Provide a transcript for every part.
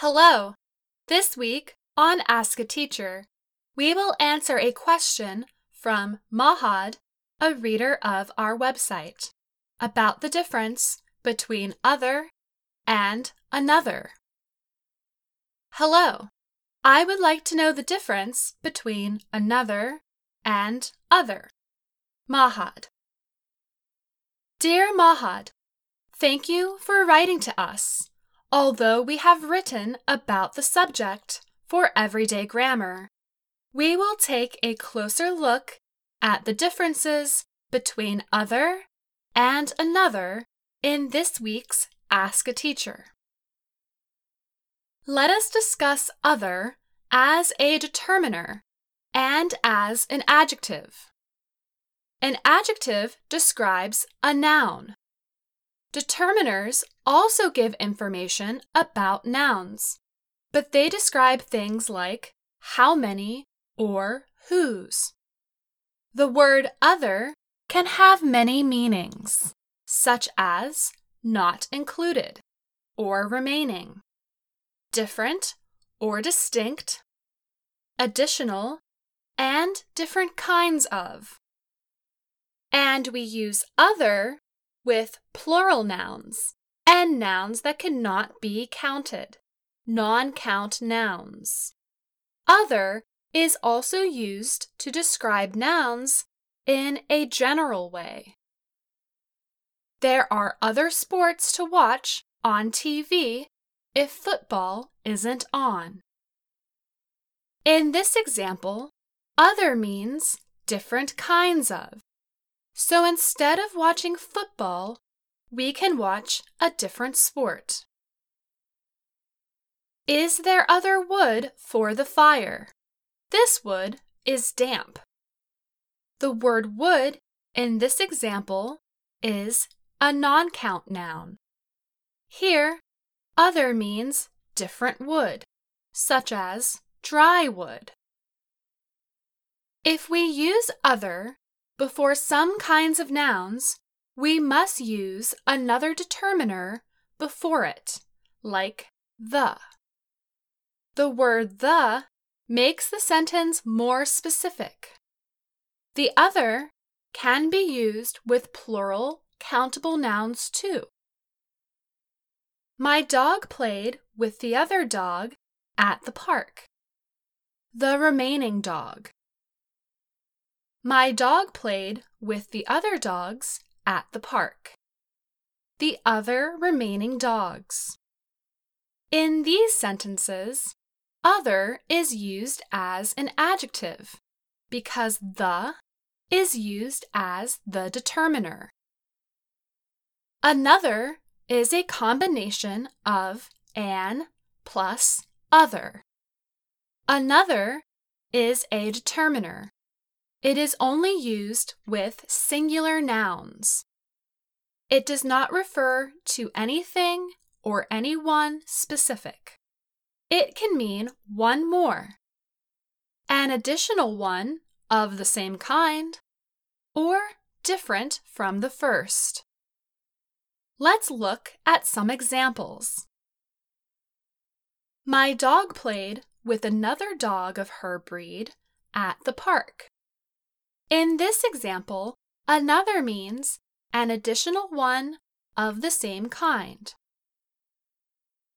Hello! This week on Ask a Teacher, we will answer a question from Mahad, a reader of our website, about the difference between other and another. Hello! I would like to know the difference between another and other. Mahad. Dear Mahad, thank you for writing to us. Although we have written about the subject for everyday grammar, we will take a closer look at the differences between other and another in this week's Ask a Teacher. Let us discuss other as a determiner and as an adjective. An adjective describes a noun. Determiners also give information about nouns, but they describe things like how many or whose. The word other can have many meanings, such as not included or remaining, different or distinct, additional, and different kinds of. And we use other with plural nouns and nouns that cannot be counted, non count nouns. Other is also used to describe nouns in a general way. There are other sports to watch on TV if football isn't on. In this example, other means different kinds of. So instead of watching football, we can watch a different sport. Is there other wood for the fire? This wood is damp. The word wood in this example is a non count noun. Here, other means different wood, such as dry wood. If we use other before some kinds of nouns, we must use another determiner before it, like the. The word the makes the sentence more specific. The other can be used with plural countable nouns too. My dog played with the other dog at the park. The remaining dog. My dog played with the other dogs at the park. The other remaining dogs. In these sentences, other is used as an adjective because the is used as the determiner. Another is a combination of an plus other. Another is a determiner. It is only used with singular nouns. It does not refer to anything or anyone specific. It can mean one more, an additional one of the same kind, or different from the first. Let's look at some examples. My dog played with another dog of her breed at the park. In this example, another means an additional one of the same kind.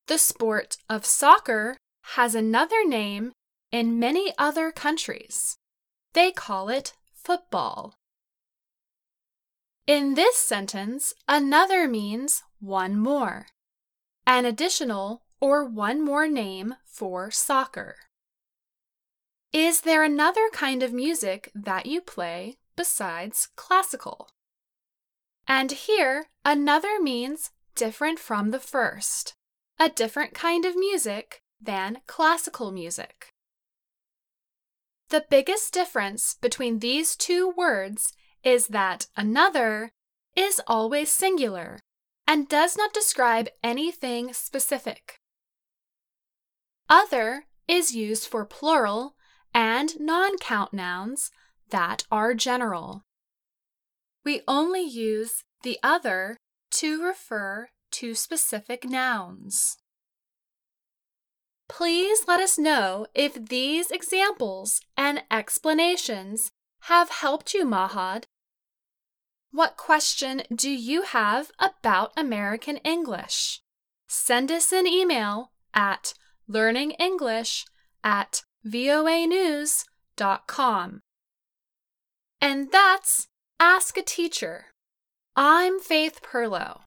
The sport of soccer has another name in many other countries. They call it football. In this sentence, another means one more, an additional or one more name for soccer. Is there another kind of music that you play besides classical? And here, another means different from the first, a different kind of music than classical music. The biggest difference between these two words is that another is always singular and does not describe anything specific. Other is used for plural and non count nouns that are general. We only use the other to refer to specific nouns. Please let us know if these examples and explanations have helped you, Mahad. What question do you have about American English? Send us an email at learningenglish at voanews.com. And that's Ask a Teacher. I'm Faith Pirlo.